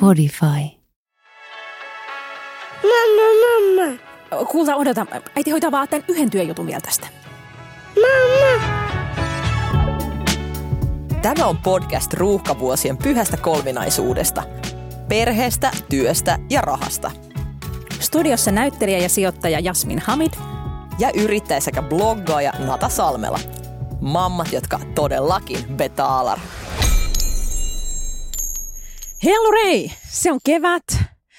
Podify. Mamma, mamma. Kuulta, odota. Äiti hoitaa vaan tämän yhden työjutun vielä tästä. Mamma. Tämä on podcast ruuhkavuosien pyhästä kolminaisuudesta. Perheestä, työstä ja rahasta. Studiossa näyttelijä ja sijoittaja Jasmin Hamid. Ja yrittäjä sekä bloggaaja Nata Salmela. Mammat, jotka todellakin betaalar. Hellurei! Se on kevät.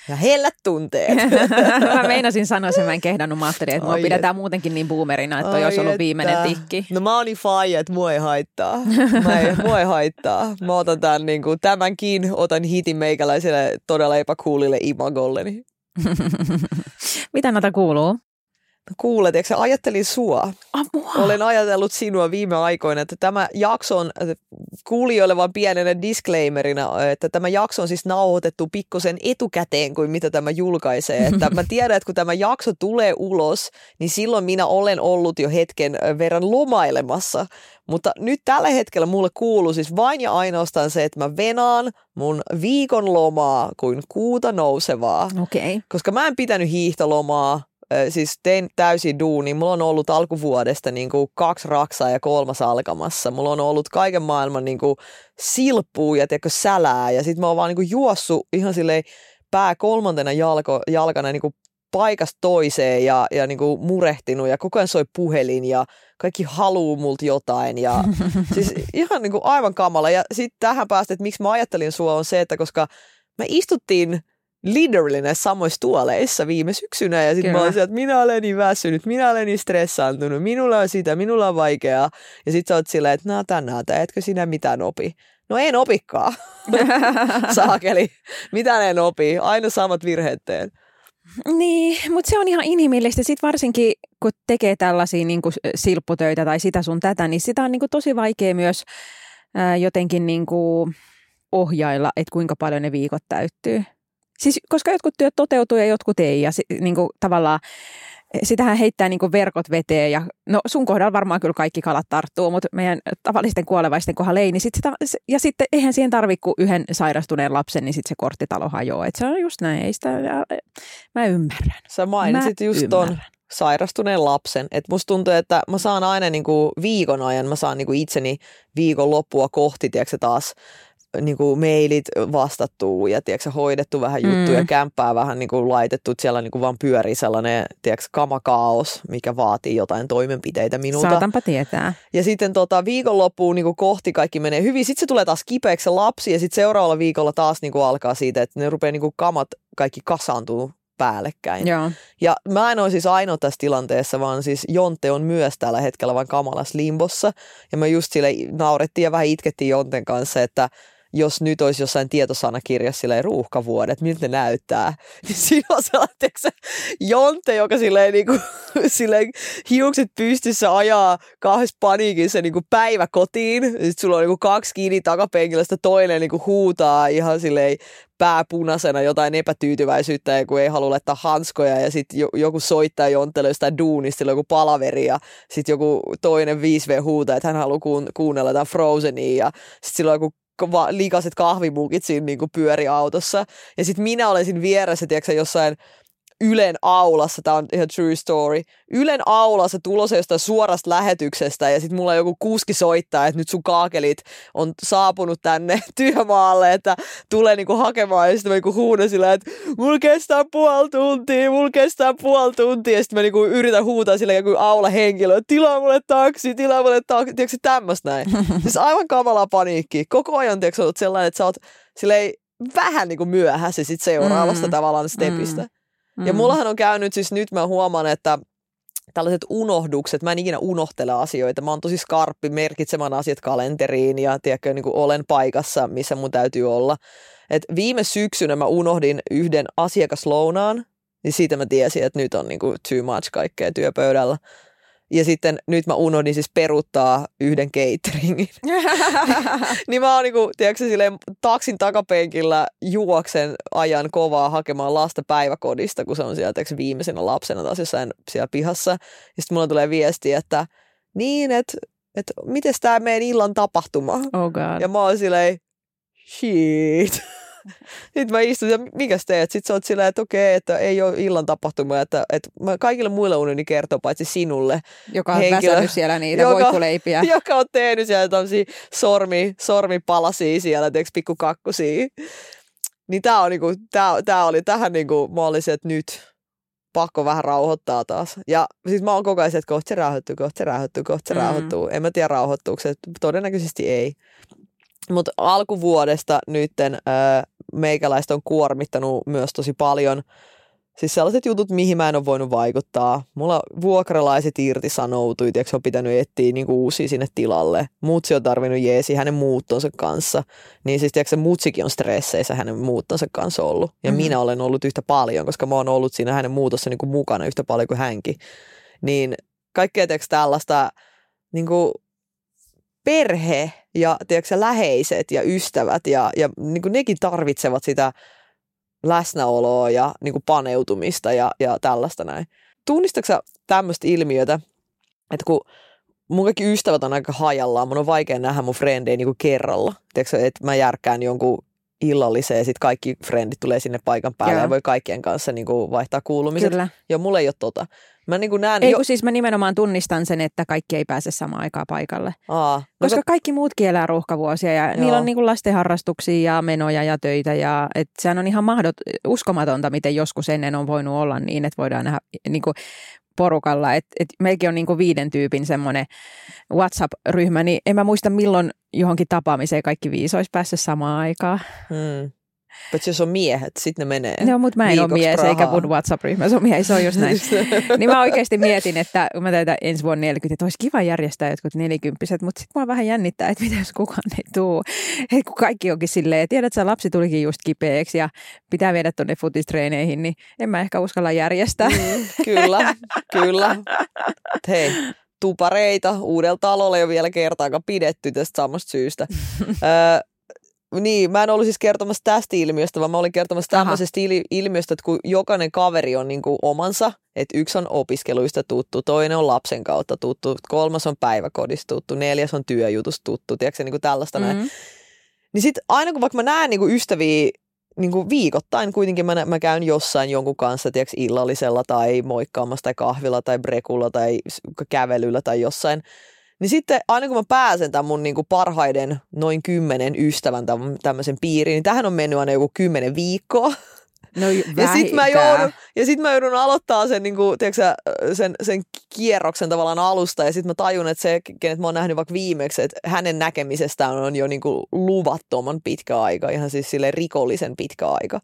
Ja hellät tunteet. mä meinasin sanoa sen, mä en kehdannut. Mä ajattelin, että mua Ai pidetään muutenkin niin boomerina, että toi olisi ollut viimeinen tikki. No mä oon niin faija, että mua ei haittaa. Mä ei, mua ei haittaa. Mä otan tämän, niin kuin, tämänkin, otan hitin meikäläiselle todella epäkuulille imagolleni. Mitä näitä kuuluu? Kuulet, eikö sä ajattelin sua? Apua. Olen ajatellut sinua viime aikoina, että tämä jakso on kuulijoille vaan pienenä disclaimerina, että tämä jakso on siis nauhoitettu pikkusen etukäteen kuin mitä tämä julkaisee. Että mä tiedän, että kun tämä jakso tulee ulos, niin silloin minä olen ollut jo hetken verran lomailemassa. Mutta nyt tällä hetkellä mulle kuuluu siis vain ja ainoastaan se, että mä venaan mun viikon lomaa kuin kuuta nousevaa. Okei. Okay. Koska mä en pitänyt hiihtolomaa, siis tein täysin duuni. Mulla on ollut alkuvuodesta niin kuin kaksi raksaa ja kolmas alkamassa. Mulla on ollut kaiken maailman niin kuin silppua ja tiedätkö, sälää. Ja sitten mä oon vaan niin kuin juossut ihan silleen pää kolmantena jalko, jalkana niin kuin paikasta toiseen ja, ja niin kuin murehtinut ja koko ajan soi puhelin ja kaikki haluu multa jotain. Ja, siis ihan niin kuin aivan kamala. Ja sitten tähän päästä, että miksi mä ajattelin sua on se, että koska me istuttiin – literally näissä samoissa tuoleissa viime syksynä ja sitten mä olin että minä olen niin väsynyt, minä olen niin stressaantunut, minulla on sitä, minulla on vaikeaa. Ja sitten sä oot silleen, että nää näitä, etkö sinä mitään opi? No en opikaan. Saakeli. Mitään en opi. Aina samat virheet teen. Niin, mutta se on ihan inhimillistä. Sitten varsinkin, kun tekee tällaisia niin kuin silpputöitä tai sitä sun tätä, niin sitä on niin kuin tosi vaikea myös ää, jotenkin niin kuin ohjailla, että kuinka paljon ne viikot täyttyy. Siis koska jotkut työt toteutuu ja jotkut ei ja si, niin kuin, tavallaan sitähän heittää niin verkot veteen ja no sun kohdalla varmaan kyllä kaikki kalat tarttuu, mutta meidän tavallisten kuolevaisten kohdalla ei, niin sit sitä, ja sitten eihän siihen tarvitse kuin yhden sairastuneen lapsen, niin sitten se korttitalo hajoaa. Et se on just näin, ei sitä, mä ymmärrän. Sä mainitsit mä just ymmärrän. ton sairastuneen lapsen. Et musta tuntuu, että mä saan aina niinku viikon ajan, mä saan niinku itseni viikon loppua kohti, tiedätkö taas niin kuin mailit vastattu ja tiedätkö, hoidettu vähän juttuja, mm. kämppää vähän niin kuin laitettu, että siellä niin kuin vaan pyörii sellainen tiedätkö, kamakaos, mikä vaatii jotain toimenpiteitä minulta. Saatanpa tietää. Ja sitten tota, viikonloppuun niin kuin kohti kaikki menee hyvin. Sitten se tulee taas kipeäksi se lapsi ja sitten seuraavalla viikolla taas niin kuin alkaa siitä, että ne rupeaa niin kuin kamat kaikki kasaantuu päällekkäin. Joo. Ja mä en ole siis ainoa tässä tilanteessa, vaan siis Jonte on myös tällä hetkellä vaan kamalas limbossa. Ja me just sille naurettiin ja vähän itkettiin Jonten kanssa, että jos nyt olisi jossain tietosanakirjassa silleen ruuhkavuodet, miltä ne näyttää, niin siinä on sellainen se jonte, joka silleen, niin kuin, silleen hiukset pystyssä ajaa kahdessa paniikissa niin kuin päivä kotiin. Sitten sulla on niin kuin kaksi kiinni takapenkillä, sitä toinen niin kuin huutaa ihan silleen pää punaisena jotain epätyytyväisyyttä kun ei halua laittaa hanskoja ja sitten joku soittaa jontele jostain duunista, joku palaveri ja sitten joku toinen 5V huutaa, että hän haluaa kuun- kuunnella jotain Frozenia ja sitten sillä on likaiset kahvimukit siinä niin pyöri autossa. Ja sitten minä olen siinä vieressä, tiedätkö, jossain Ylen aulassa, tämä on ihan true story, Ylen aulassa tulossa jostain suorasta lähetyksestä ja sitten mulla joku kuski soittaa, että nyt sun kaakelit on saapunut tänne työmaalle, että tulee niinku hakemaan ja sitten mä niinku huudan sillä, että mulla kestää puoli tuntia, mulla kestää puoli tuntia ja sitten mä niinku yritän huutaa sillä joku aula henkilö, että tilaa mulle taksi, tilaa mulle taksi, tiedätkö tämmöistä näin. siis aivan kamalaa paniikki. Koko ajan tiedätkö, sellainen, että sä oot silleen vähän niinku myöhässä sit seuraavasta mm. tavallaan stepistä. Mm. Mm. Ja mullahan on käynyt siis nyt mä huomaan, että tällaiset unohdukset, mä en ikinä unohtele asioita. Mä oon tosi skarppi merkitsemään asiat kalenteriin ja tiedätkö, niin kuin olen paikassa, missä mun täytyy olla. Et viime syksynä mä unohdin yhden asiakaslounaan, niin siitä mä tiesin, että nyt on niin kuin too much kaikkea työpöydällä. Ja sitten nyt mä unohdin siis peruttaa yhden cateringin. niin mä oon niinku, tiedätkö, silleen, taksin takapenkillä juoksen ajan kovaa hakemaan lasta päiväkodista, kun se on siellä tiedätkö, viimeisenä lapsena taas jossain siellä pihassa. Ja sitten mulla tulee viesti, että niin, että et, miten tämä meidän illan tapahtuma? Oh god. Ja mä oon silleen, shit. Sitten mä istun ja mikä teet? Sitten sä oot silleen, että okei, että ei ole illan tapahtuma, että, että mä kaikille muille uneni kertoo paitsi sinulle. joka on henkilö, siellä niitä joka- voikkuleipiä. Joka on tehnyt siellä tämmöisiä sormi, sormipalasia siellä, tiedätkö, pikkukakkusia. Niin tää, on niinku, tää, tää oli tähän niinku, mä olisin, että nyt pakko vähän rauhoittaa taas. Ja siis mä oon koko ajan se, että kohta se rauhoittuu, kohta se rauhoittuu, kohta se Mm. rauhoittuu. En mä tiedä rauhoittuuko se, todennäköisesti ei. Mutta alkuvuodesta nytten öö, meikäläistä on kuormittanut myös tosi paljon Siis sellaiset jutut, mihin mä en ole voinut vaikuttaa. Mulla vuokralaiset irtisanoutui, tiedätkö, on pitänyt etsiä niin uusia sinne tilalle. Mutsi on tarvinnut jeesi hänen muuttonsa kanssa. Niin siis tiedätkö, mutsikin on stresseissä hänen muuttonsa kanssa ollut. Ja Mhm. mm-hmm. minä olen ollut yhtä paljon, koska mä oon ollut siinä hänen muutossa niin kuin mukana yhtä paljon kuin hänkin. Niin kaikkea tiedätkö, tällaista niin kuin perhe ja tiedätkö, läheiset ja ystävät ja, ja niin kuin nekin tarvitsevat sitä läsnäoloa ja niin kuin paneutumista ja, ja tällaista näin. Tunnistatko tämmöistä ilmiötä, että kun mun kaikki ystävät on aika hajallaan, mun on vaikea nähdä mun frendejä niin kuin kerralla. Tiedätkö, että mä järkkään jonkun illalliseen ja sitten kaikki frendit tulee sinne paikan päälle Joo. ja voi kaikkien kanssa niin kuin vaihtaa kuulumiset. Kyllä. Joo, mulla ei ole tota. Mä niin kuin näen... Ei jo... kun siis mä nimenomaan tunnistan sen, että kaikki ei pääse samaan aikaan paikalle. Aa, no Koska sä- kaikki muutkin elää ruuhkavuosia ja Joo. niillä on niinku lasten harrastuksia ja menoja ja töitä. Ja, et sehän on ihan mahdot, uskomatonta, miten joskus ennen on voinut olla niin, että voidaan nähdä niinku porukalla. Et, et meilläkin on niinku viiden tyypin semmoinen WhatsApp-ryhmä, niin en mä muista milloin johonkin tapaamiseen kaikki viisi olisi päässyt samaan aikaan. Hmm. Paitsi jos on miehet, sitten ne menee. No, mutta mä en ole mies, eikä Prahaan. mun WhatsApp-ryhmässä on mies, se on just näin. niin mä oikeasti mietin, että kun mä täytän ensi vuonna 40, että olisi kiva järjestää jotkut nelikymppiset, mutta sitten mua vähän jännittää, että mitä jos kukaan ei tuu. Et kun kaikki onkin silleen, tiedät että lapsi tulikin just kipeäksi ja pitää viedä tuonne futistreeneihin, niin en mä ehkä uskalla järjestää. Mm, kyllä, kyllä. Hei, tupareita uudella talolla ei ole vielä kertaakaan pidetty tästä samasta syystä. Öö, niin, mä en ollut siis kertomassa tästä ilmiöstä, vaan mä olin kertomassa Aha. tämmöisestä il- ilmiöstä, että kun jokainen kaveri on niinku omansa, että yksi on opiskeluista tuttu, toinen on lapsen kautta tuttu, kolmas on päiväkodista tuttu, neljäs on työjutusta tuttu, tiedätkö niinku tällaista näin. Mm. Niin sit aina kun vaikka mä näen niinku ystäviä niinku viikoittain kuitenkin mä, mä käyn jossain jonkun kanssa tiiäks, illallisella tai moikkaamassa tai kahvilla tai brekulla tai kävelyllä tai jossain. Niin sitten aina kun mä pääsen tämän mun niinku parhaiden noin kymmenen ystävän täm- tämmöisen piiriin, niin tähän on mennyt aina joku kymmenen viikkoa. No Ja sit mä joudun, ja sit mä joudun aloittaa sen, niin kuin, tiedätkö, sen, sen kierroksen tavallaan alusta ja sit mä tajun, että se, kenet mä oon nähnyt vaikka viimeksi, että hänen näkemisestään on jo niin kuin luvattoman pitkä aika, ihan siis sille rikollisen pitkä aika.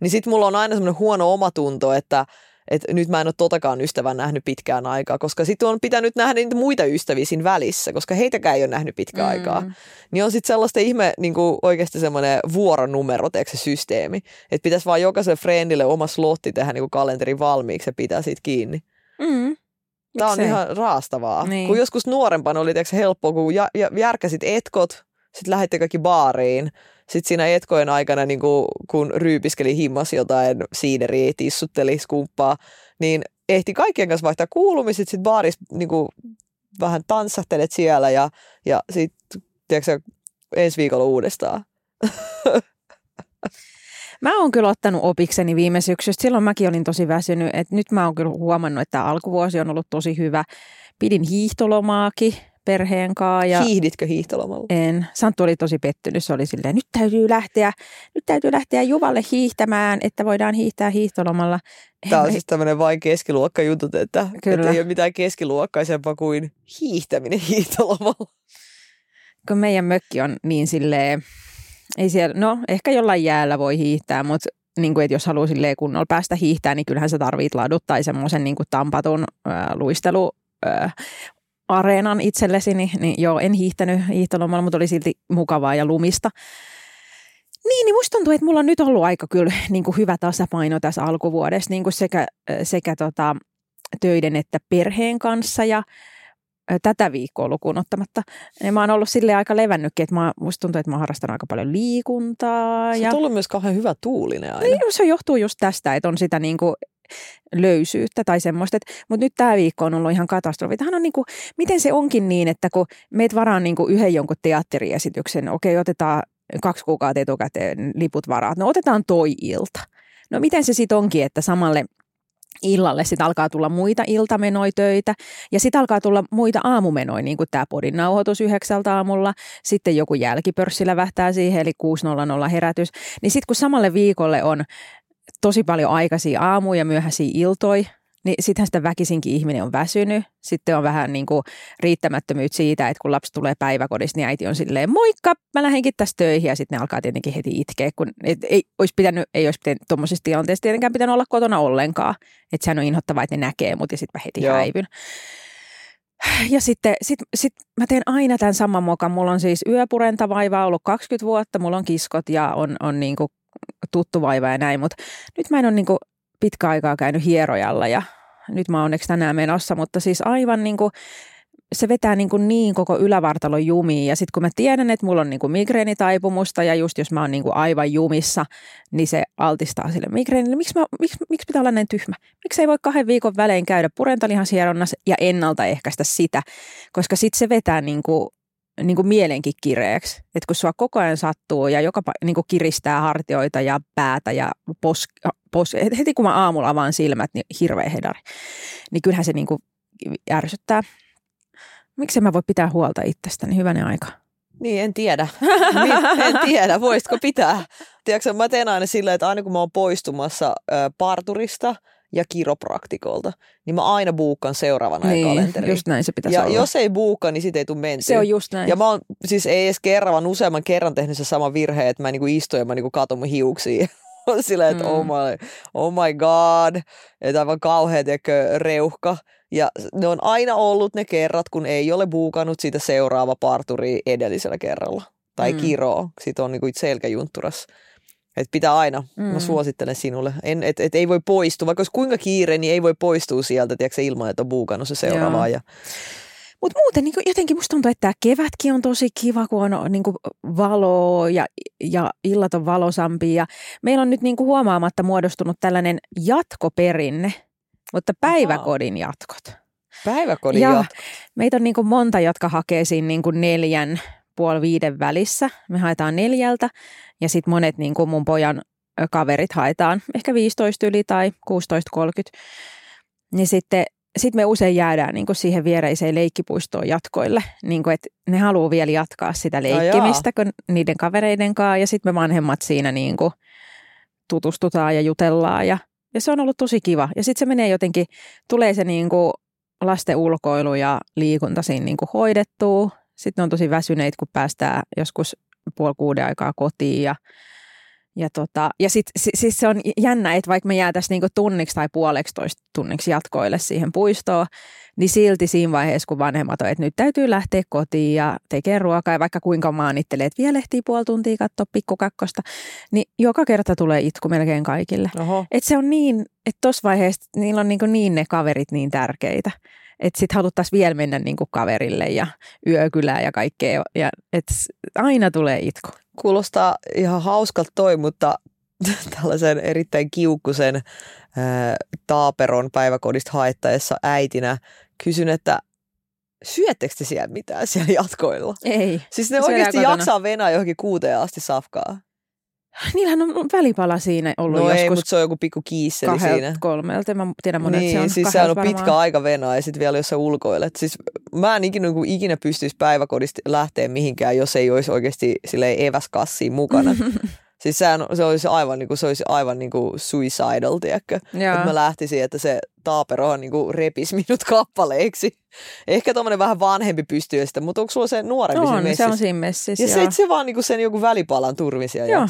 Niin sit mulla on aina semmoinen huono omatunto, että että nyt mä en ole totakaan ystävän nähnyt pitkään aikaa, koska sitten on pitänyt nähdä niitä muita ystäviä siinä välissä, koska heitäkään ei ole nähnyt pitkään mm. aikaa. Niin on sitten sellaista ihme niin kuin oikeasti semmoinen vuoronumero, teekö se systeemi. Että pitäisi vaan jokaiselle friendille oma slotti tehdä niin kuin kalenterin valmiiksi ja pitää siitä kiinni. Mm. Tämä on ihan raastavaa. Niin. Kun joskus nuorempana oli tiedätkö, helppoa, kun järkäsit etkot, sitten lähditte kaikki baariin. Sitten siinä etkojen aikana, niin kuin, kun ryypiskeli himmas jotain siideriä, tissutteli, skumppaa, niin ehti kaikkien kanssa vaihtaa kuulumiset. Sitten baarissa niin kuin, vähän tanssahtelet siellä ja, ja sitten ensi viikolla uudestaan. Mä oon kyllä ottanut opikseni viime syksystä. Silloin mäkin olin tosi väsynyt. Et nyt mä oon kyllä huomannut, että alkuvuosi on ollut tosi hyvä. Pidin hiihtolomaakin perheen kanssa. Ja Hiihditkö hiihtolomalla? en. Santtu oli tosi pettynyt. Se oli silleen, nyt täytyy lähteä, nyt täytyy lähteä Juvalle hiihtämään, että voidaan hiihtää hiihtolomalla. Tämä on siis tämmöinen vain keskiluokkajutut, että, Kyllä. että ei ole mitään keskiluokkaisempaa kuin hiihtäminen hiihtolomalla. kun meidän mökki on niin silleen, ei siellä, no ehkä jollain jäällä voi hiihtää, mutta niin kuin, että jos haluaa silleen kunnolla päästä hiihtää, niin kyllähän sä tarvit ladut tai semmoisen niin tampatun ää, luistelu ää, areenan itsellesi, niin, niin joo, en hiihtänyt hiihtolomalla, mutta oli silti mukavaa ja lumista. Niin, niin musta tuntuu, että mulla on nyt ollut aika kyllä niin kuin hyvä tasapaino tässä alkuvuodessa niin kuin sekä, sekä tota, töiden että perheen kanssa ja tätä viikkoa lukuun ottamatta. Ja mä oon ollut sille aika levännytkin, että mä, musta tuntuu, että mä oon harrastanut aika paljon liikuntaa. Se ja... on tullut myös kauhean hyvä tuulinen aina. Niin, se johtuu just tästä, että on sitä niin kuin, löysyyttä tai semmoista. Mutta nyt tämä viikko on ollut ihan katastrofi. Tähän on niinku, miten se onkin niin, että kun meet varaan niinku yhden jonkun teatteriesityksen, okei otetaan kaksi kuukautta etukäteen liput varaat, no otetaan toi ilta. No miten se sitten onkin, että samalle illalle sitten alkaa tulla muita iltamenoitöitä ja sitten alkaa tulla muita aamumenoja, niin kuin tämä podin nauhoitus yhdeksältä aamulla, sitten joku jälkipörssi lävähtää siihen, eli 6.00 herätys, niin sitten kun samalle viikolle on tosi paljon aikaisia aamuja ja myöhäisiä iltoja, niin sittenhän sitä väkisinkin ihminen on väsynyt. Sitten on vähän niin kuin riittämättömyyttä siitä, että kun lapsi tulee päiväkodista, niin äiti on silleen, moikka, mä lähdenkin tästä töihin. Ja sitten ne alkaa tietenkin heti itkeä, kun et ei olisi pitänyt, ei olisi pitänyt tuommoisessa tilanteessa tietenkään pitänyt olla kotona ollenkaan. Että sehän on inhottavaa, että ne näkee mut ja sitten mä heti Joo. häivyn. Ja sitten sit, sit mä teen aina tämän saman mokan. Mulla on siis yöpurentavaiva ollut 20 vuotta, mulla on kiskot ja on, on niin kuin tuttu vaiva ja näin, mutta nyt mä en ole niin pitkä aikaa käynyt hierojalla ja nyt mä oon onneksi tänään menossa, mutta siis aivan niin kuin, se vetää niin, kuin niin koko ylävartalon jumiin ja sitten kun mä tiedän, että mulla on niin kuin migreenitaipumusta ja just jos mä oon niin kuin aivan jumissa, niin se altistaa sille migreenille. Miksi, mä, miksi, miksi pitää olla näin tyhmä? Miksi ei voi kahden viikon välein käydä purentalihashieronnassa ja ennaltaehkäistä sitä, koska sitten se vetää niin kuin niin kuin mielenkin kireeksi. Että kun sua koko ajan sattuu ja joka niin kuin kiristää hartioita ja päätä ja pos, pos, heti kun mä aamulla avaan silmät, niin hirveä hedari. Niin kyllähän se niin kuin ärsyttää. Miksi mä voi pitää huolta itsestäni? Hyvänen aika. Niin, en tiedä. Niin, en tiedä, voisitko pitää. Tiedätkö, mä teen aina silleen, että aina kun mä oon poistumassa parturista – ja kiropraktikolta, niin mä aina buukkaan seuraavana niin, kalenteriin. just näin se pitäisi Ja olla. jos ei buukka, niin sit ei tule mentyä. Se on just näin. Ja mä oon siis ei edes kerran, vaan useamman kerran tehnyt se sama virhe, että mä niinku istun ja mä niinku katon mun hiuksia. Silleen, että mm. oh, my, oh my god, että aivan kauhean tiedätkö, reuhka. Ja ne on aina ollut ne kerrat, kun ei ole buukannut sitä seuraava parturi edellisellä kerralla. Tai mm. kiroo, sit on niinku selkäjuntturas. Että pitää aina, mm. mä suosittelen sinulle, en, et, et ei voi poistua, vaikka olisi kuinka kiire, niin ei voi poistua sieltä, tiedätkö, ilman, että on buukannut se seuraavaa. Ja... Mutta muuten niin jotenkin musta tuntuu, että tämä kevätkin on tosi kiva, kun on niin valoa ja, ja illat on valosampia. Ja meillä on nyt niin huomaamatta muodostunut tällainen jatkoperinne, mutta päiväkodin jatkot. Päiväkodin ja jatkot. Meitä on niin monta, jotka hakee siinä niin neljän, puoli viiden välissä. Me haetaan neljältä ja sitten monet niin kuin mun pojan kaverit haetaan ehkä 15 yli tai 16.30. Niin sitten sit me usein jäädään niin kuin siihen viereiseen leikkipuistoon jatkoille, niin kuin, että ne haluaa vielä jatkaa sitä leikkimistä kun niiden kavereiden kanssa ja sitten me vanhemmat siinä niin kuin tutustutaan ja jutellaan ja, ja se on ollut tosi kiva. Ja sitten se menee jotenkin, tulee se niin kuin lasten ulkoilu ja liikunta siinä niin kuin hoidettua. Sitten on tosi väsyneitä, kun päästään joskus puoli kuuden aikaa kotiin ja ja, tota, ja sitten siis se on jännä, että vaikka me jäätäisiin niinku tunniksi tai puoleksi toista tunniksi jatkoille siihen puistoon, niin silti siinä vaiheessa, kun vanhemmat on, että nyt täytyy lähteä kotiin ja tekee ruokaa, ja vaikka kuinka maanittelee, että vielä ehtii puoli tuntia katsoa pikkukakkosta, niin joka kerta tulee itku melkein kaikille. Että se on niin, että tuossa vaiheessa niillä on niin, niin ne kaverit niin tärkeitä että sitten haluttaisiin vielä mennä niin kuin kaverille ja yökylään ja kaikkea. Ja, et aina tulee itku. Kuulostaa ihan hauskalta toi, mutta tällaisen erittäin kiukkusen äh, taaperon päiväkodista haettaessa äitinä kysyn, että syöttekö te siellä mitään siellä jatkoilla? Ei. Siis ne oikeasti jaksaa venää johonkin kuuteen asti safkaa. Niillähän on välipala siinä ollut no joskus. ei, mutta se on joku pikku kiisseli siinä. kolmelta. Mä tiedän monet niin, se on siis se on pitkä aika venaa ja sitten vielä jos sä ulkoilet. Siis mä en ikinä, niin ikinä pystyisi päiväkodista lähteä mihinkään, jos ei olisi oikeasti eväskassiin mukana. Siis sehän, se olisi aivan, niin kuin, se olisi aivan niin kuin suicidal, tiedätkö? Että mä lähtisin, että se taapero niin kuin repisi minut kappaleiksi. Ehkä tuommoinen vähän vanhempi pystyy sitä, mutta onko sulla se nuorempi on, siinä messissä? se on siinä messissä, Ja se, se vaan niin kuin sen joku välipalan turvisia. Joo.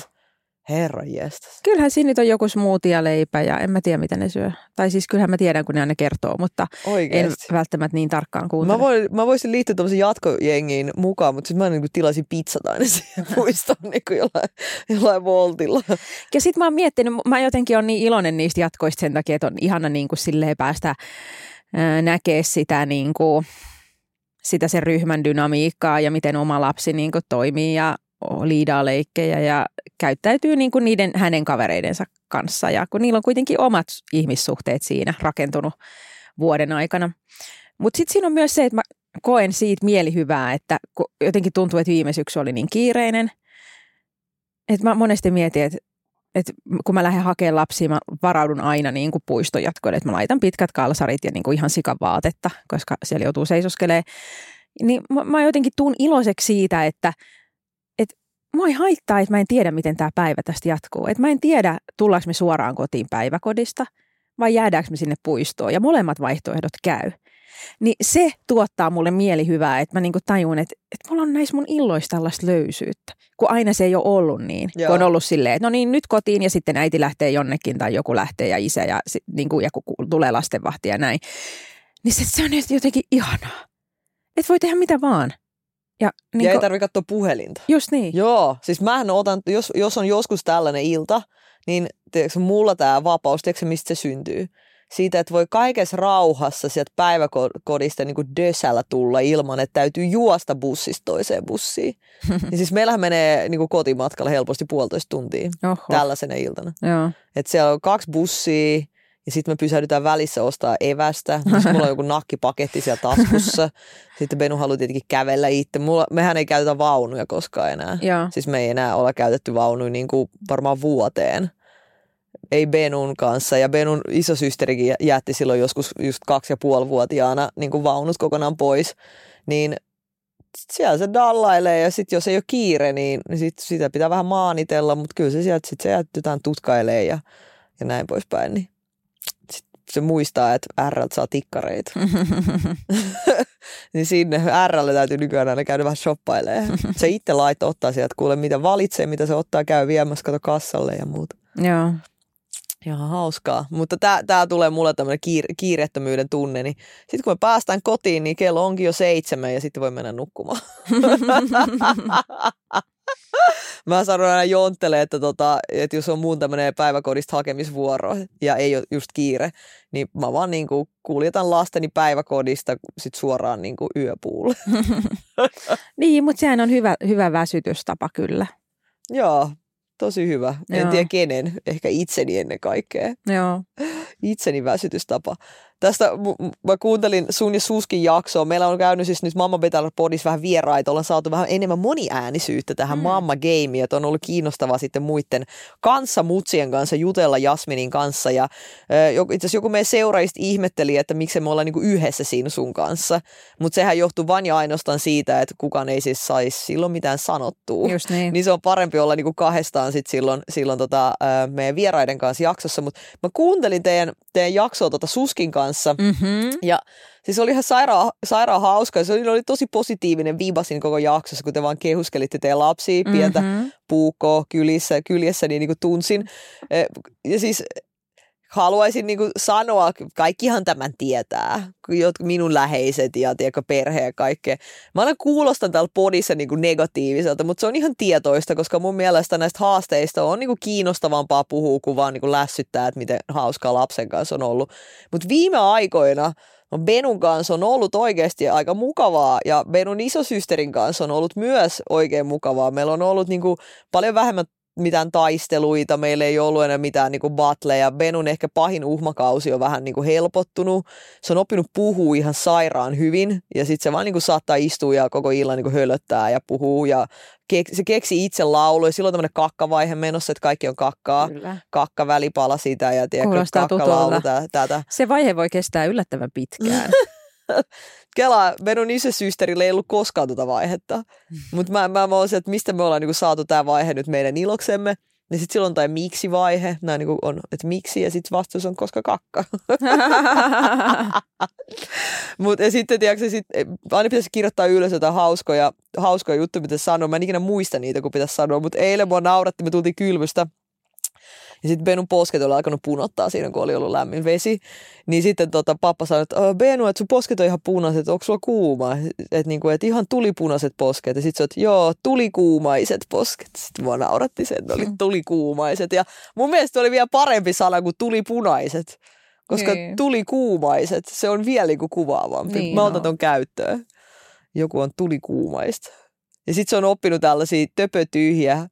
Herra jestas. Kyllähän siinä nyt on joku smoothie ja leipä ja en mä tiedä mitä ne syö. Tai siis kyllähän mä tiedän kun ne aina kertoo, mutta Oikeesti. en välttämättä niin tarkkaan kuuntele. Mä, voin, mä voisin liittyä tämmöisen jatkojengiin mukaan, mutta sitten mä niin tilasin pizzat aina siihen muistoon niin jollain, jollain voltilla. Ja sitten mä oon miettinyt, mä jotenkin on niin iloinen niistä jatkoista sen takia, että on ihana niin kuin silleen päästä näkee sitä niin kuin, sitä sen ryhmän dynamiikkaa ja miten oma lapsi niin kuin toimii ja liidaa leikkejä ja käyttäytyy niin kuin niiden hänen kavereidensa kanssa. Ja kun niillä on kuitenkin omat ihmissuhteet siinä rakentunut vuoden aikana. Mutta sitten siinä on myös se, että mä koen siitä mielihyvää, että jotenkin tuntuu, että viime syksy oli niin kiireinen. Että mä monesti mietin, että, että kun mä lähden hakemaan lapsia, mä varaudun aina niin kuin puiston jatkoille, että mä laitan pitkät kalsarit ja niin kuin ihan sikavaatetta, koska siellä joutuu seisoskelemaan. Niin mä, mä jotenkin tuun iloiseksi siitä, että mua ei haittaa, että mä en tiedä, miten tämä päivä tästä jatkuu. Että mä en tiedä, tullaanko me suoraan kotiin päiväkodista vai jäädäänkö me sinne puistoon. Ja molemmat vaihtoehdot käy. Niin se tuottaa mulle mielihyvää, että mä niinku tajun, että, että mulla on näissä mun illoissa tällaista löysyyttä. Kun aina se ei ole ollut niin. Joo. Kun on ollut silleen, että no niin, nyt kotiin ja sitten äiti lähtee jonnekin tai joku lähtee ja isä ja, niinku, ja kun tulee lastenvahti ja näin. Niin se, se on jotenkin ihanaa. Että voi tehdä mitä vaan. Ja, niin ja ei tarvitse katsoa puhelinta. Just niin. Joo, siis mähän otan, jos, jos on joskus tällainen ilta, niin tiedätkö, mulla tämä vapaus, tiedätkö, mistä se syntyy? siitä, että voi kaikessa rauhassa sieltä päiväkodista niin kuin dösällä tulla ilman, että täytyy juosta bussista toiseen bussiin. niin siis meillähän menee niin kuin kotimatkalla helposti puolitoista tuntia Oho. tällaisena iltana. Joo. Että siellä on kaksi bussia ja sitten me pysähdytään välissä ostaa evästä. Sitten mulla on joku nakkipaketti siellä taskussa. Sitten Benu haluaa tietenkin kävellä itse. Mulla, mehän ei käytetä vaunuja koskaan enää. Joo. Siis me ei enää olla käytetty vaunuja niin kuin varmaan vuoteen ei Benun kanssa. Ja Benun isosysterikin jätti silloin joskus just kaksi ja puoli vuotiaana niin kuin vaunut kokonaan pois. Niin siellä se dallailee ja sitten jos ei ole kiire, niin, niin sit sitä pitää vähän maanitella, mutta kyllä se sieltä sit se jätetään tutkailee ja, ja näin poispäin. Niin se muistaa, että R saa tikkareita. niin sinne Rlle täytyy nykyään aina käydä vähän shoppailemaan. Se itse laittaa ottaa sieltä, kuule mitä valitsee, mitä se ottaa, käy viemässä kato kassalle ja muuta. Joo. Ihan hauskaa. Mutta tämä tulee mulle tämmöinen kiir- kiirettömyyden tunne. Niin sitten kun me päästään kotiin, niin kello onkin jo seitsemän ja sitten voi mennä nukkumaan. Mä sanon aina Jonttele, että, tota, että jos on muun tämmöinen päiväkodista hakemisvuoro ja ei ole just kiire, niin mä vaan niin kuin kuljetan lasteni päiväkodista sit suoraan niin kuin yöpuulle. niin, mutta sehän on hyvä, hyvä väsytystapa kyllä. Joo, Tosi hyvä. En Joo. tiedä kenen, ehkä itseni ennen kaikkea. Joo. Itseni väsytystapa. Tästä mä kuuntelin sun ja Suskin jaksoa. Meillä on käynyt siis nyt Mamma Better Podissa vähän vieraita. Ollaan saatu vähän enemmän moniäänisyyttä tähän mm. Mamma Gameen. Että on ollut kiinnostavaa sitten muiden kanssa, mutsien kanssa jutella Jasminin kanssa. Ja itse asiassa joku meidän seuraajista ihmetteli, että miksi me ollaan niinku yhdessä siinä sun kanssa. Mutta sehän johtuu vain ja ainoastaan siitä, että kukaan ei siis saisi silloin mitään sanottua. Just niin. niin se on parempi olla niinku kahdestaan sit silloin, silloin tota, meidän vieraiden kanssa jaksossa. Mutta mä kuuntelin teidän, teidän jaksoa tota Suskin kanssa kanssa. Mm-hmm. Ja siis oli ihan sairaan, sairaan hauska. Se oli, oli tosi positiivinen viibasin koko jaksossa, kun te vaan kehuskelitte teidän lapsia, pientä mm-hmm. puukkoa kylissä, kyljessä, niin, niin kuin tunsin. E, ja siis haluaisin niin kuin sanoa, kaikkihan tämän tietää, minun läheiset ja tiedätkö, perhe ja kaikkea. Mä aina kuulostan täällä podissa niin kuin negatiiviselta, mutta se on ihan tietoista, koska mun mielestä näistä haasteista on niin kuin kiinnostavampaa puhua kuin vaan niin kuin lässyttää, että miten hauskaa lapsen kanssa on ollut. Mutta viime aikoina Benun kanssa on ollut oikeasti aika mukavaa ja Benun isosysterin kanssa on ollut myös oikein mukavaa. Meillä on ollut niin kuin paljon vähemmän mitään taisteluita, meillä ei ollut enää mitään niin battleja. Benun ehkä pahin uhmakausi on vähän niin kuin helpottunut. Se on oppinut puhua ihan sairaan hyvin ja sitten se vaan niin kuin saattaa istua ja koko illan niin kuin hölöttää ja puhuu ja kek- se keksi itse lauluja. Silloin tämmöinen kakkavaihe menossa, että kaikki on kakkaa. Kyllä. Kakka välipala sitä ja tiedätkö, kakkalaulu tätä. Se vaihe voi kestää yllättävän pitkään. Kela, meidän isäsysterillä ei ollut koskaan tuota vaihetta. Mm. Mutta mä, mä, mä olisin, että mistä me ollaan niinku saatu tämä vaihe nyt meidän iloksemme. Ja sitten silloin tämä miksi-vaihe, nämä niinku on, että miksi, ja sitten vastaus on koska kakka. Mutta ja sitten, tiedätkö, sit, aina pitäisi kirjoittaa ylös jotain hauskoja, hauskoja juttuja, mitä sanoa. Mä en ikinä muista niitä, kun pitäisi sanoa, mutta eilen mua nauratti, me tultiin kylvystä – ja sitten Benun posket oli alkanut punottaa siinä, kun oli ollut lämmin vesi. Niin sitten tota, pappa sanoi, että Benu, että sun posket on ihan punaiset, että onko sulla kuuma? Että niinku, et ihan tulipunaiset posket. Ja sitten että joo, tulikuumaiset posket. Sitten mua nauratti se, että oli mm. tulikuumaiset. Ja mun mielestä oli vielä parempi sana kuin tulipunaiset. Koska niin. tulikuumaiset, se on vielä niinku kuvaavampi. Niin, Mä otan no. ton käyttöön. Joku on tulikuumaista. Ja sitten se on oppinut tällaisia töpötyhjiä,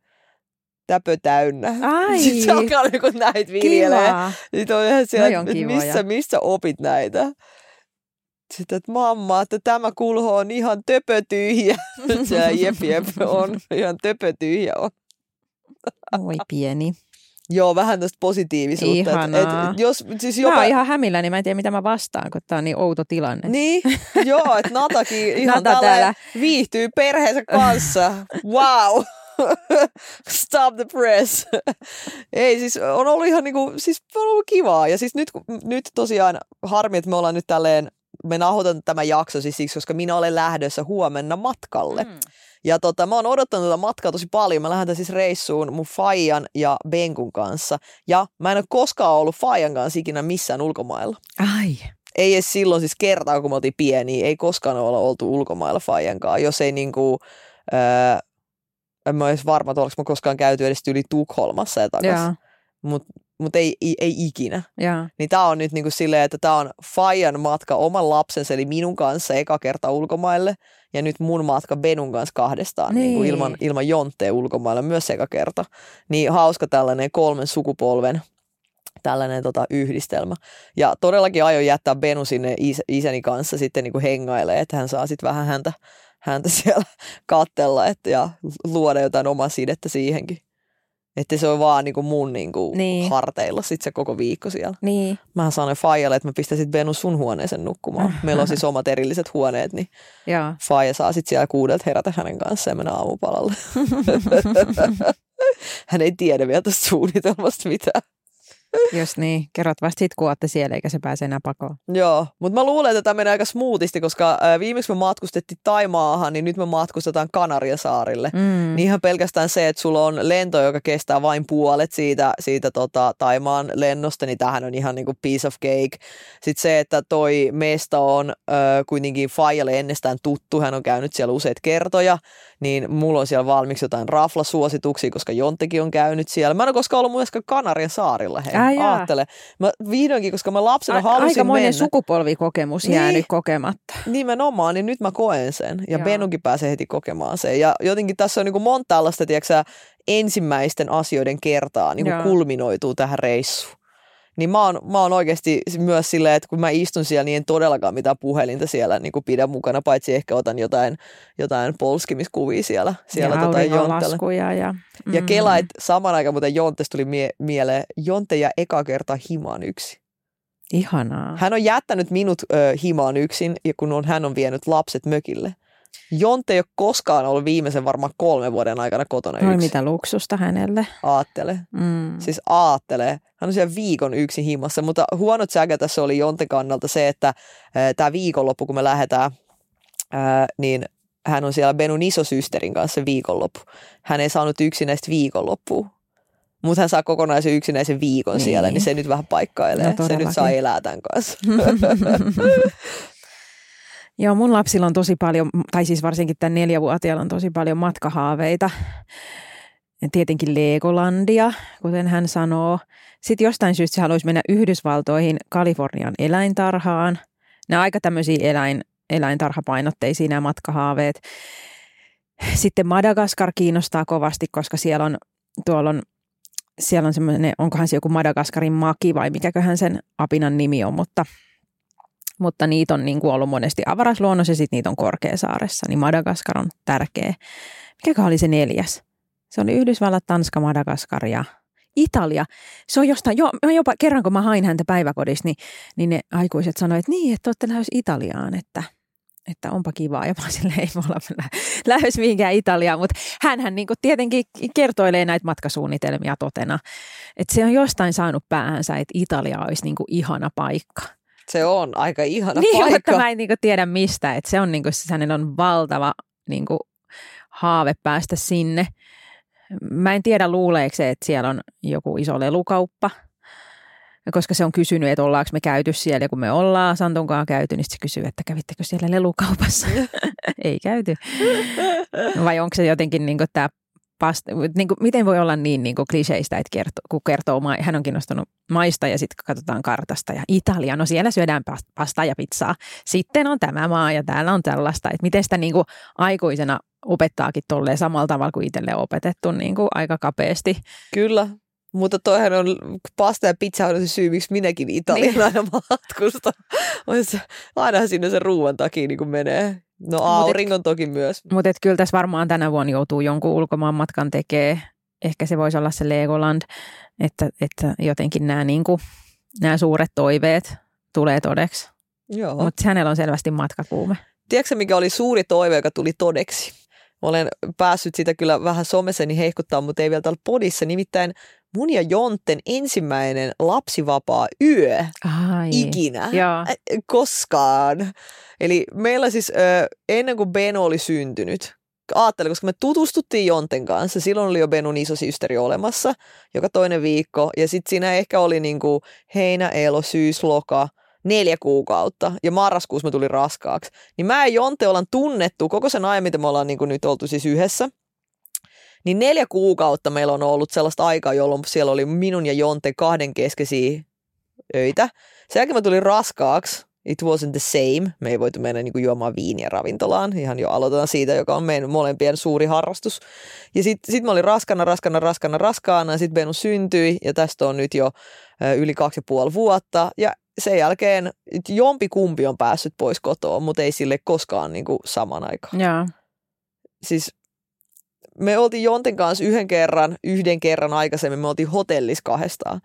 täpö täynnä. Ai, Sitten se alkaa niin näitä viljelee. Sitten on ihan siellä, on että missä, missä opit näitä? Sitten, että mamma, että tämä kulho on ihan töpötyhjä. Se jep, jep, on ihan töpötyhjä on. Oi pieni. Joo, vähän tästä positiivisuutta. Ihanaa. jos, siis Joka... Mä oon ihan hämillä, niin mä en tiedä mitä mä vastaan, kun tää on niin outo tilanne. Niin, joo, että Natakin ihan Nata täällä viihtyy perheensä kanssa. Wow! Stop the press. Ei, siis on ollut ihan niinku, siis on ollut kivaa. Ja siis nyt, nyt tosiaan harmi, että me ollaan nyt tälleen, me nauhoitan tämä jakso siis siksi, koska minä olen lähdössä huomenna matkalle. Mm. Ja tota, mä oon odottanut tätä matkaa tosi paljon. Mä lähden siis reissuun mun Fajan ja Benkun kanssa. Ja mä en ole koskaan ollut Fajan kanssa ikinä missään ulkomailla. Ai. Ei edes silloin siis kertaa, kun me oltiin pieniä, ei koskaan olla oltu ulkomailla Fajan kanssa. Jos ei niinku, öö, en mä edes varma, että oliko mä koskaan käyty edes yli Tukholmassa ja takas. Joo, Mutta mut ei, ei, ei ikinä. joo. Niin tää on nyt niinku silleen, että tää on Fajan matka oman lapsensa, eli minun kanssa eka kerta ulkomaille. Ja nyt mun matka Benun kanssa kahdestaan niin. Niinku Niin. ilman, ilman jontteja ulkomaille myös eka kerta. Niin hauska tällainen kolmen sukupolven tällainen tota, yhdistelmä. Ja todellakin aion jättää Benu sinne is- isäni kanssa sitten niinku hengailee, että hän saa sitten vähän häntä, häntä siellä kattella että, ja luoda jotain omaa sidettä siihenkin. Että se on vaan niinku mun niinku Niin. harteilla sitten se koko viikko siellä. Niin. Mä sanoin Fajalle, että mä pistäisin Benu sun huoneeseen nukkumaan. Meillä on siis omat erilliset huoneet, niin Joo. Faija saa sitten siellä kuudelta herätä hänen kanssaan ja mennä aamupalalle. Hän ei tiedä vielä tästä suunnitelmasta mitään. Jos niin, kerrot vasta sit, kun ootte siellä, eikä se pääse enää pakoon. Joo, mutta mä luulen, että tämä menee aika smoothisti, koska viimeksi me matkustettiin Taimaahan, niin nyt me matkustetaan Kanariasaarille. Mm. Niin ihan pelkästään se, että sulla on lento, joka kestää vain puolet siitä, siitä tota, Taimaan lennosta, niin tähän on ihan niinku piece of cake. Sitten se, että toi mesta on ö, kuitenkin Fajalle ennestään tuttu, hän on käynyt siellä useita kertoja, niin mulla on siellä valmiiksi jotain raflasuosituksia, koska Jonttekin on käynyt siellä. Mä en ole koskaan ollut myöskään Kanarian saarilla, hei, Jaa. aattele. Mä vihdoinkin, koska mä lapsena A- halusin aikamoinen mennä. sukupolvikokemus Niin. jäänyt kokematta. Nimenomaan, niin nyt mä koen sen. Ja Joo. Benukin pääsee heti kokemaan sen. Ja jotenkin tässä on niin kuin monta tällaista, tiedätkö, ensimmäisten asioiden kertaa niin kuin kulminoituu tähän reissuun. Niin mä oon, mä oon oikeasti myös silleen, että kun mä istun siellä, niin en todellakaan mitään puhelinta siellä niin kuin pidä mukana, paitsi ehkä otan jotain, jotain polskimiskuvia siellä, siellä ja tota. Ja, Ja mm. kela, että saman aikaan muuten Jonttesta tuli mie- mieleen, Jonte ja eka kerta himaan yksi. Ihanaa. Hän on jättänyt minut ö, himaan yksin, ja kun on, hän on vienyt lapset mökille. Jonte ei ole koskaan ollut viimeisen varmaan kolmen vuoden aikana kotona Oi yksin. mitä luksusta hänelle. Aattele. Mm. Siis aattelee. Hän on siellä viikon yksin himassa, mutta huono säkä tässä oli Jonten kannalta se, että tämä viikonloppu, kun me lähdetään, ää, niin hän on siellä Benun isosysterin kanssa viikonloppu. Hän ei saanut yksinäistä viikonloppua. Mutta hän saa kokonaisen yksinäisen viikon Niin. siellä, niin se nyt vähän paikkailee. No se nyt saa elää tämän kanssa. Joo, mun lapsilla on tosi paljon, tai siis varsinkin tämän neljävuotiaalla on tosi paljon matkahaaveita. Ja Tietenkin Legolandia, kuten hän sanoo. Sitten jostain syystä se haluaisi mennä Yhdysvaltoihin Kalifornian eläintarhaan. Nämä aika tämmöisiä eläin, eläintarhapainotteisia nämä matkahaaveet. Sitten Madagaskar kiinnostaa kovasti, koska siellä on, tuolla on, siellä on semmoinen, onkohan se joku Madagaskarin maki vai mikäköhän sen apinan nimi on, mutta mutta niitä on niin kuin ollut monesti avarasluonnossa ja sitten niitä on Korkeasaaressa, niin Madagaskar on tärkeä. Mikäkö oli se neljäs? Se oli Yhdysvallat, Tanska, Madagaskar ja Italia. Se on jostain, jo, jopa kerran kun mä hain häntä päiväkodissa, niin, niin ne aikuiset sanoivat, että niin, että olette lähes Italiaan, että, että onpa kivaa. Ja mä silleen, ei me olla lä- lähes mihinkään Italiaan, mutta hänhän niin kuin tietenkin kertoilee näitä matkasuunnitelmia totena. Että se on jostain saanut päähänsä, että Italia olisi niin kuin ihana paikka. Se on aika ihana niin, paikka. mutta mä en niinku tiedä mistä. Että se on niinku, siis hänellä on valtava niinku, haave päästä sinne. Mä en tiedä luuleeko se, että siellä on joku iso lelukauppa. Koska se on kysynyt, että ollaanko me käyty siellä. Ja kun me ollaan Santunkaan käyty, niin se kysyy, että kävittekö siellä lelukaupassa. Ei käyty. Vai onko se jotenkin niin tämä pasta, niin kuin, miten voi olla niin, niin kuin kliseistä, että kertoo, kun kertoo, hän on kiinnostunut maista ja sitten katsotaan kartasta ja Italia, no siellä syödään pastaa ja pizzaa. Sitten on tämä maa ja täällä on tällaista, että miten sitä niin kuin aikuisena opettaakin tolleen samalla tavalla kuin itselle opetettu niin kuin aika kapeasti. Kyllä, mutta toihan on, pasta ja pizza on se syy, miksi minäkin Italian niin. aina matkusta. Aina sinne se ruuan takia niin kuin menee. No auringon toki myös. Mutta kyllä tässä varmaan tänä vuonna joutuu jonkun ulkomaan matkan tekee. Ehkä se voisi olla se Legoland, että, että jotenkin nämä, niin kuin, nämä suuret toiveet tulee todeksi. Mutta hänellä on selvästi matkakuume. Tiedätkö mikä oli suuri toive, joka tuli todeksi? Olen päässyt sitä kyllä vähän somessani hehkuttaa, mutta ei vielä täällä podissa. Nimittäin mun ja Jonten ensimmäinen lapsivapaa yö Ai, ikinä, joo. koskaan. Eli meillä siis ennen kuin Beno oli syntynyt, ajattelin, koska me tutustuttiin Jonten kanssa, silloin oli jo Benun isosysteri olemassa joka toinen viikko, ja sitten siinä ehkä oli niinku heinä, elo, syys, loka, neljä kuukautta, ja marraskuussa mä tulin raskaaksi. Niin mä ja Jonte ollaan tunnettu koko sen ajan, mitä me ollaan niinku nyt oltu siis yhdessä, niin neljä kuukautta meillä on ollut sellaista aikaa, jolloin siellä oli minun ja Jonte kahden keskeisiä öitä. Sen jälkeen mä tulin raskaaksi. It wasn't the same. Me ei voitu mennä niin juomaan viiniä ravintolaan. Ihan jo aloitetaan siitä, joka on meidän molempien suuri harrastus. Ja sitten sit mä olin raskana, raskana, raskana, raskaana. Sitten Benu syntyi ja tästä on nyt jo yli kaksi ja puoli vuotta. Ja sen jälkeen jompi kumpi on päässyt pois kotoa, mutta ei sille koskaan niin kuin saman aikaan. Ja. Siis me oltiin Jonten kanssa yhden kerran, yhden kerran aikaisemmin, me oltiin hotellissa kahdestaan.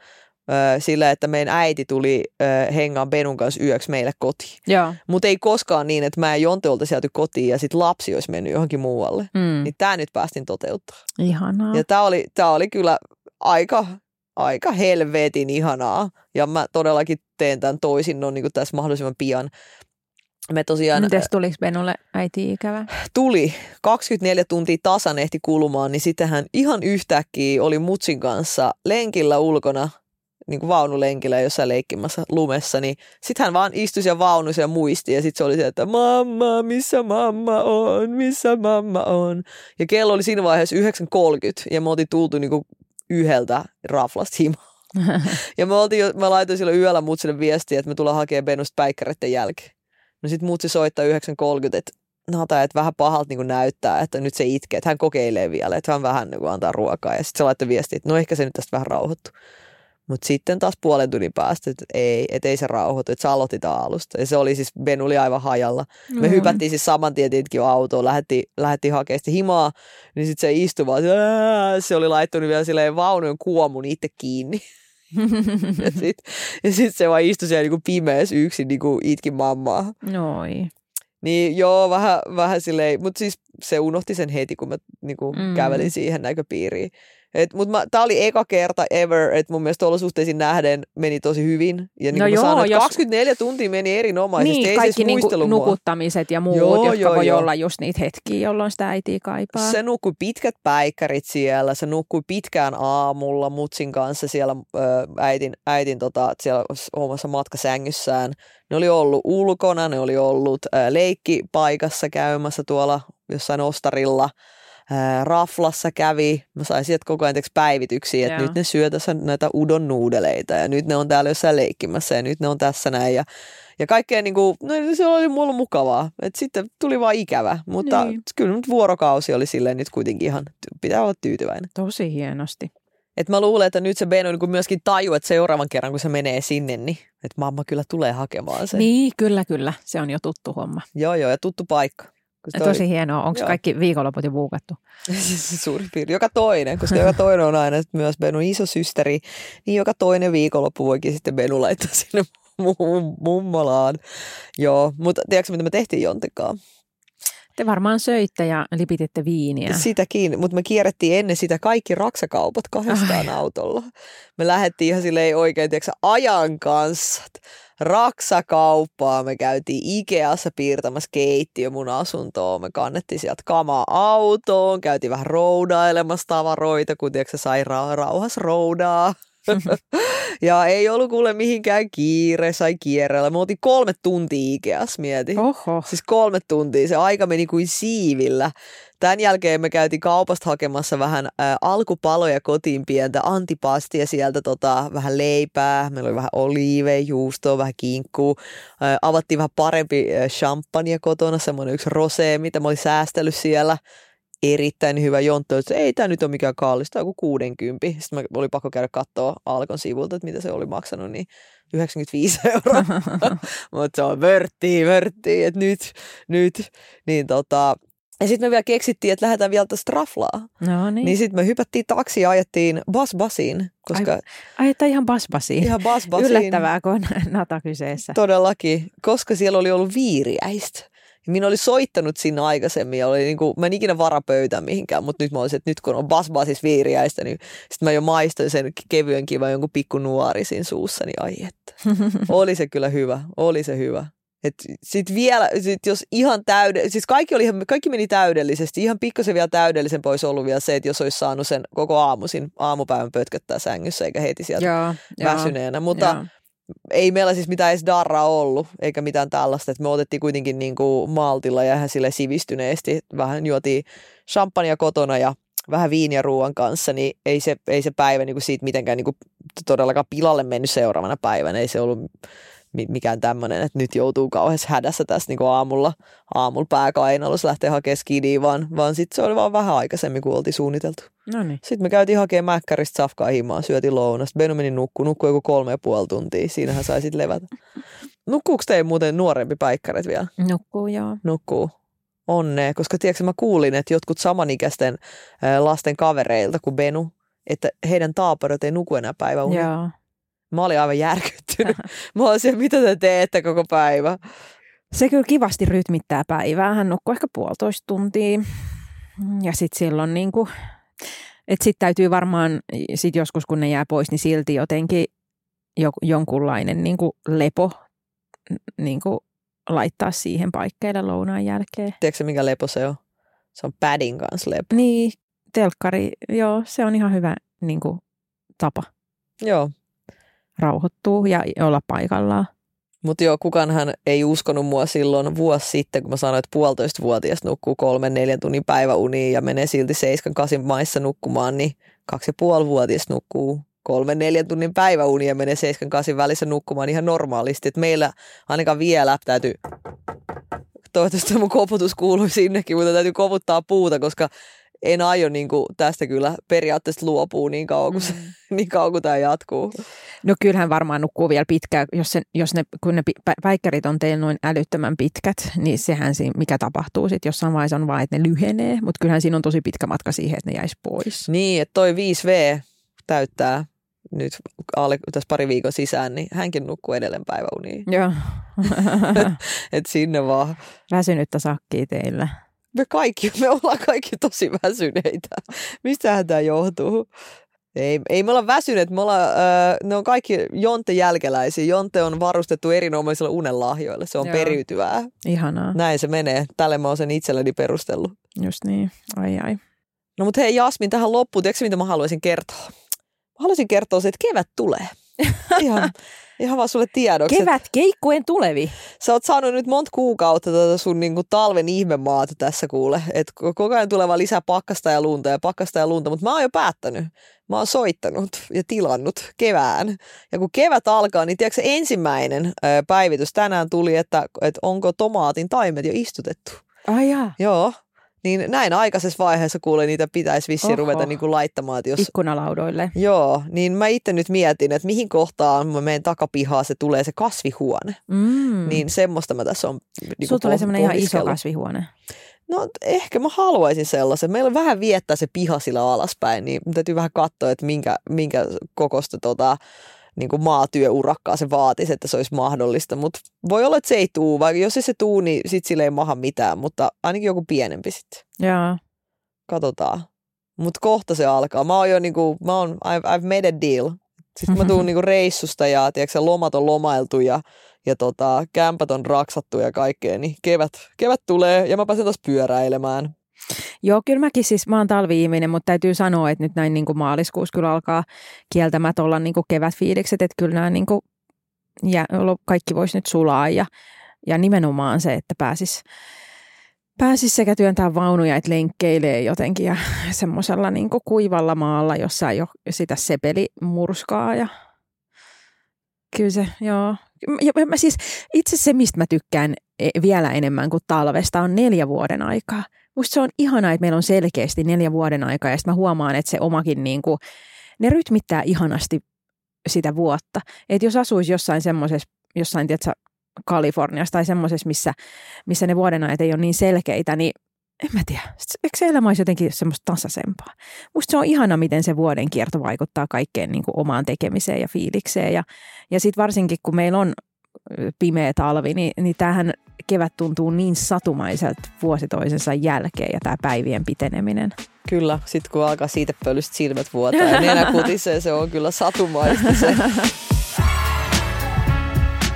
sillä, että meidän äiti tuli hengaan Benun kanssa yöksi meille kotiin. Mutta ei koskaan niin, että mä ja Jonte oltaisiin sieltä kotiin ja sitten lapsi olisi mennyt johonkin muualle. Mm. Niin tämä nyt päästiin toteuttaa. Ihanaa. Ja tämä oli, tää oli kyllä aika, aika helvetin ihanaa. Ja mä todellakin teen tämän toisin no, niin tässä mahdollisimman pian me tosiaan... Mites tuliko Benulle äiti ikävä? Tuli. 24 tuntia tasan ehti kulumaan, niin sitten hän ihan yhtäkkiä oli mutsin kanssa lenkillä ulkona, niin kuin vaunulenkillä jossain leikkimässä lumessa, niin sitten hän vaan istui siellä vaunussa ja muisti, ja sitten se oli se, että mamma, missä mamma on, missä mamma on. Ja kello oli siinä vaiheessa 9.30, ja me oltiin tultu niin kuin yhdeltä raflasta himaan. ja me oltiin mä laitoin silloin yöllä mutsille viestiä, että me tullaan hakemaan Benusta päikkäreiden jälkeen. No sit mutsi soittaa 9.30, että Nata, että vähän pahalta niin näyttää, että nyt se itkee, että hän kokeilee vielä, että hän vähän niin antaa ruokaa. Ja sitten se laittoi viestiä, että no ehkä se nyt tästä vähän rauhoittu. Mutta sitten taas puolen tunnin päästä, että ei, et ei se rauhoitu, että sä aloitit alusta. Ja se oli siis, Ben oli aivan hajalla. Me mm. hypättiin siis saman tien jo autoon, lähdettiin, lähdettiin hakemaan sitä himaa, niin sitten se istui vaan, se oli laittanut vielä silleen vaunujen kuomun itse kiinni ja sitten sit se vaan istui siellä niinku pimeässä yksin niinku itki mammaa. Noi. Niin joo, vähän, vähän silleen, mutta siis se unohti sen heti, kun mä niinku mm. kävelin siihen näköpiiriin. Et, mut mä, tää oli eka kerta ever, että mun mielestä olosuhteisiin nähden meni tosi hyvin. Ja niin no joo, sanoin, jos... 24 tuntia meni erinomaisesti. Niin, ei kaikki siis niinku nukuttamiset ja muut, joo, jotka joo, voi joo. olla just niitä hetkiä, jolloin sitä äitiä kaipaa. Se nukkui pitkät päikkärit siellä, se nukkui pitkään aamulla mutsin kanssa siellä äitin, äitin tota, siellä omassa matkasängyssään. Ne oli ollut ulkona, ne oli ollut leikkipaikassa käymässä tuolla jossain ostarilla – raflassa kävi. Mä sain sieltä koko ajan päivityksiä, että Joo. nyt ne syö tässä näitä udon nuudeleita ja nyt ne on täällä jossain leikkimässä ja nyt ne on tässä näin. Ja, ja kaikkea niin kuin, no se oli mulla mukavaa. Et sitten tuli vaan ikävä, mutta niin. kyllä nyt vuorokausi oli silleen nyt kuitenkin ihan, pitää olla tyytyväinen. Tosi hienosti. Et mä luulen, että nyt se Beno niin myöskin tajuu, että seuraavan kerran kun se menee sinne, niin että mamma kyllä tulee hakemaan sen. Niin, kyllä, kyllä. Se on jo tuttu homma. Joo, joo, ja tuttu paikka. Toi, Tosi hienoa. Onko kaikki viikonloput jo buukattu? Suurin piirtein. Joka toinen, koska joka toinen on aina myös Benun iso systeri, niin joka toinen viikonloppu voikin sitten Benu laittaa sinne mummolaan. Joo, mutta tiedätkö mitä me tehtiin Jontekaan? Te varmaan söitte ja lipititte viiniä. Sitäkin, mutta me kierrettiin ennen sitä kaikki raksakaupat kahdestaan Ai. autolla. Me lähdettiin ihan silleen oikein, tiedätkö, ajan kanssa raksakauppaa, me käytiin Ikeassa piirtämässä keittiö mun asuntoon, me kannettiin sieltä kamaa autoon, käytiin vähän roudailemassa tavaroita, kun tiedätkö, sai ra- rauhas roudaa. ja ei ollut kuule mihinkään kiire, sai kierrellä. Me oltiin kolme tuntia Ikeas, mieti. Oho. Siis kolme tuntia, se aika meni kuin siivillä. Tämän jälkeen me käytiin kaupasta hakemassa vähän ä, alkupaloja kotiin pientä antipastia sieltä, tota, vähän leipää, meillä oli vähän oliiveja, juustoa, vähän kinkkuu. Ä, avattiin vähän parempi ä, champagne kotona, semmoinen yksi rosé, mitä mä olin säästellyt siellä. Erittäin hyvä jontto, että ei tämä nyt ole mikään kallista, joku 60. Sitten mä oli pakko käydä katsoa Alkon sivulta, että mitä se oli maksanut, niin 95 euroa. Mutta se on vörttiä, vörttiä, että nyt, nyt. Niin tota, ja sitten me vielä keksittiin, että lähdetään vielä tästä raflaa. No niin. Niin sitten me hypättiin taksiin ja ajettiin Bas-Basiin, koska Ai, että ihan basbasiin. ihan Bas-Basiin Yllättävää, kun on nata kyseessä. todellakin, koska siellä oli ollut viiriäistä. Ja minä oli soittanut sinne aikaisemmin ja oli niinku, mä en ikinä varapöytä mihinkään, mutta nyt mä olisin, että nyt kun on Bas-Basis viiriäistä, niin sitten mä jo maistoin sen kevyen kiva jonkun pikku nuori siinä suussa, niin ai että. oli se kyllä hyvä, oli se hyvä. Et sit vielä, sit jos ihan täyde, siis kaikki, oli ihan, kaikki meni täydellisesti. Ihan pikkasen vielä täydellisen olisi ollut vielä se, että jos olisi saanut sen koko aamuisin, aamupäivän pötköttää sängyssä eikä heti sieltä joo, väsyneenä. Mutta joo. Ei meillä siis mitään edes darraa ollut, eikä mitään tällaista. että me otettiin kuitenkin niin kuin maltilla ja ihan sille sivistyneesti. Vähän juotiin champagnea kotona ja vähän viiniä ruoan kanssa, niin ei se, ei se päivä niin kuin siitä mitenkään niin kuin todellakaan pilalle mennyt seuraavana päivänä. Ei se ollut mikään tämmöinen, että nyt joutuu kauheassa hädässä tässä niin aamulla, aamulla pääkainalossa lähtee hakemaan skidiä, vaan, vaan sitten se oli vaan vähän aikaisemmin kuin oltiin suunniteltu. No niin. Sitten me käytiin hakemaan mäkkäristä safkaa himaa, syötiin lounasta. Benu meni nukkuu, nukkuu joku kolme ja puoli tuntia. Siinähän sai sitten levätä. Nukkuuko teidän muuten nuorempi päikkäret vielä? Nukkuu, joo. Nukkuu. Onnea, koska tiedätkö, mä kuulin, että jotkut samanikäisten lasten kavereilta kuin Benu, että heidän taaperit ei nuku enää päiväunia. Joo. Mä olin aivan järkyttynyt. Mä olin siellä, mitä te teette koko päivä? Se kyllä kivasti rytmittää päivää. Hän nukkuu ehkä puolitoista tuntia. Ja sitten silloin niin kuin, että sitten täytyy varmaan, sit joskus kun ne jää pois, niin silti jotenkin jo, jonkunlainen niin kuin lepo niin kuin laittaa siihen paikkeille lounaan jälkeen. Tiedätkö mikä lepo se on? Se on padin kanssa lepo. Niin, telkkari, joo, se on ihan hyvä niin kuin, tapa Joo, rauhoittua ja olla paikallaan. Mutta joo, kukaanhan ei uskonut mua silloin vuosi sitten, kun mä sanoin, että puolitoista vuotias nukkuu kolmen neljän tunnin päiväuniin ja menee silti seiskan kasin maissa nukkumaan, niin kaksi ja puoli vuotias nukkuu kolmen neljän tunnin päiväunia ja menee seiskan kasin välissä nukkumaan ihan normaalisti. Et meillä ainakaan vielä täytyy, toivottavasti mun koputus kuuluu sinnekin, mutta täytyy koputtaa puuta, koska en aio niin kuin tästä kyllä periaatteessa luopuu niin kauan kuin, mm. niin kauan kuin tämä jatkuu. No kyllähän varmaan nukkuu vielä pitkään, jos, se, jos ne, kun ne päikkärit on teillä noin älyttömän pitkät, niin sehän siinä, mikä tapahtuu sitten jossain vaiheessa on vaan, että ne lyhenee, mutta kyllähän siinä on tosi pitkä matka siihen, että ne jäisi pois. Niin, että toi 5V täyttää nyt alle tässä pari viikon sisään, niin hänkin nukkuu edelleen päiväuniin. Joo. Et sinne vaan. Väsynyttä sakkia teillä. Me kaikki, me ollaan kaikki tosi väsyneitä. Mistähän tämä johtuu? Ei, ei me olla väsyneet, me ollaan, äh, ne on kaikki Jonte jälkeläisiä. Jonte on varustettu erinomaisilla unenlahjoilla, se on Joo. periytyvää. Ihanaa. Näin se menee, tälle mä oon sen itselleni perustellut. Just niin. Ai ai. No mutta hei Jasmin, tähän loppuun, tiedätkö mitä mä haluaisin kertoa? Mä haluaisin kertoa se, että kevät tulee. Ihan, ihan vaan sulle tiedoksi. Kevät keikkuen tulevi. Sä oot saanut nyt monta kuukautta tätä sun niinku talven ihmemaata tässä kuule. Et ko- koko ajan tulee vaan lisää pakkasta ja lunta ja pakkasta ja lunta, mutta mä oon jo päättänyt. Mä oon soittanut ja tilannut kevään. Ja kun kevät alkaa, niin tiedätkö se ensimmäinen päivitys tänään tuli, että, että onko tomaatin taimet jo istutettu. Ai jaa. Joo. Niin näin aikaisessa vaiheessa kuule niitä pitäisi vissiin Oho. ruveta niinku laittamaan, että jos Ikkunalaudoille. Joo, niin mä itse nyt mietin, että mihin kohtaan mä menen takapihaa, se tulee se kasvihuone. Mm. Niin semmoista mä tässä on niin Sulla tulee semmoinen ihan iso kasvihuone. No ehkä mä haluaisin sellaisen. Meillä on vähän viettää se piha sillä alaspäin, niin täytyy vähän katsoa, että minkä, minkä kokosta tota, niin kuin maatyöurakkaa se vaatisi, että se olisi mahdollista. Mutta voi olla, että se ei tuu, vaikka jos ei se tuu, niin sit sille ei maha mitään, mutta ainakin joku pienempi sitten. Joo. Katsotaan. Mutta kohta se alkaa. Mä oon jo niinku, mä oon, I've, I've made a deal. Sitten mä tuun niinku reissusta ja tiedätkö, lomat on lomailtu ja, ja tota, kämpät on raksattu ja kaikkea, niin kevät, kevät tulee ja mä pääsen taas pyöräilemään. Joo, kyllä mäkin siis, mä oon talvi-ihminen, mutta täytyy sanoa, että nyt näin niin kuin maaliskuussa kyllä alkaa kieltämättä olla niin kuin kevätfiilikset, että kyllä nämä niin kuin, ja kaikki voisi nyt sulaa ja, ja nimenomaan se, että pääsis, pääsis sekä työntää vaunuja että lenkkeilee jotenkin ja semmoisella niin kuivalla maalla, jossa ei ole sitä sepelimurskaa ja kyllä se, joo. Ja mä siis, itse se, mistä mä tykkään e, vielä enemmän kuin talvesta, on neljä vuoden aikaa. Musta se on ihanaa, että meillä on selkeästi neljä vuoden aikaa ja sitten mä huomaan, että se omakin niin kuin, ne rytmittää ihanasti sitä vuotta. Että jos asuisi jossain semmoisessa, jossain, tiedätkö, Kaliforniassa tai semmoisessa, missä, missä ne vuodenajat ei ole niin selkeitä, niin en mä tiedä. Eikö se elämä olisi jotenkin semmoista tasaisempaa? Musta se on ihana, miten se vuoden kierto vaikuttaa kaikkeen niin kuin omaan tekemiseen ja fiilikseen. Ja, ja sitten varsinkin, kun meillä on pimeä talvi, niin, niin tämähän kevät tuntuu niin satumaiselta vuosi toisensa jälkeen ja tämä päivien piteneminen. Kyllä, sitten kun alkaa siitä pölystä silmät vuotaa ja nenä kutisee, se on kyllä satumaista se.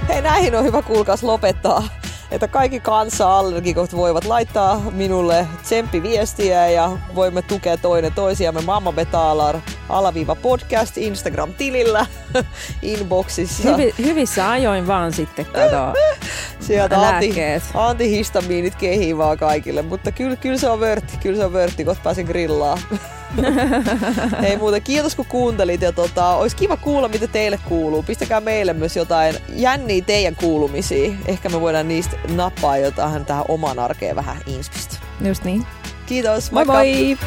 Hei, näihin on hyvä kuulkaas lopettaa että kaikki kansa-allergikot voivat laittaa minulle tsemppiviestiä ja voimme tukea toinen toisiamme Mamma Betalar alaviiva podcast Instagram-tilillä inboxissa. Hyvi, hyvissä ajoin vaan sitten kato Sieltä anti, antihistamiinit kehii vaan kaikille, mutta kyllä, kyllä se on vörtti, kyllä se on vörtti, kun pääsen grillaa. Hei muuten, kiitos kun kuuntelit ja tota, olisi kiva kuulla, mitä teille kuuluu. Pistäkää meille myös jotain jänniä teidän kuulumisia. Ehkä me voidaan niistä nappaa jotain tähän omaan arkeen vähän inspistä. Just niin. Kiitos, moi moi! moi.